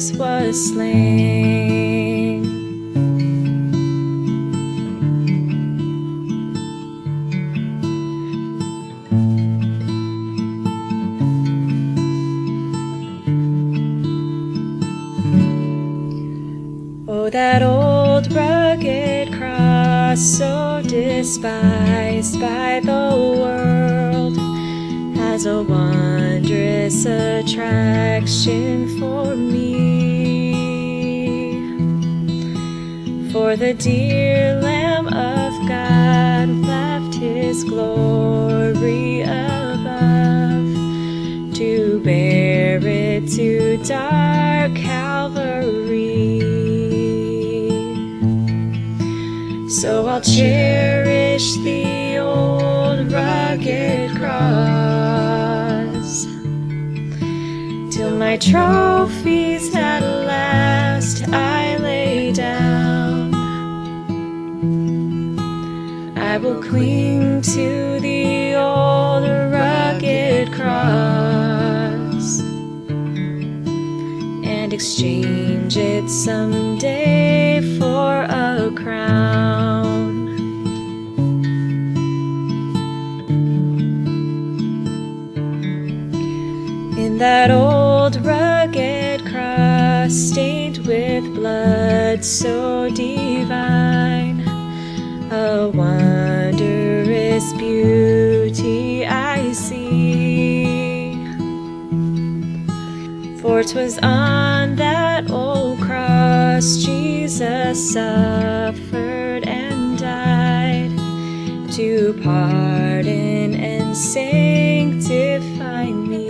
sinners was slain. Oh, that old rugged cross, so despised by the world, has a wondrous attraction for me. For the dear Lamb of God left his glory above to bear it to dark Calvary. So I'll cherish the old rugged cross till my trophies cling to the old rugged cross and exchange it someday for a crown. In that old rugged cross stained with blood so divine, a wondrous beauty I see. For 'twas on that old cross Jesus suffered and died to pardon and sanctify me.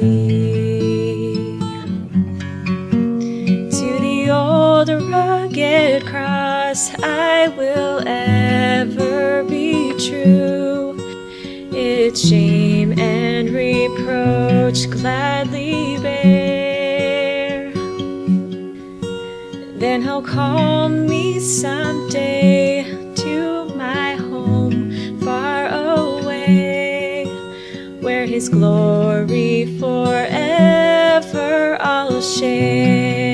To the old rugged cross I will ever be true. Its shame and reproach gladly bear. Then he'll call me someday to my home far away, where his glory forever I'll share.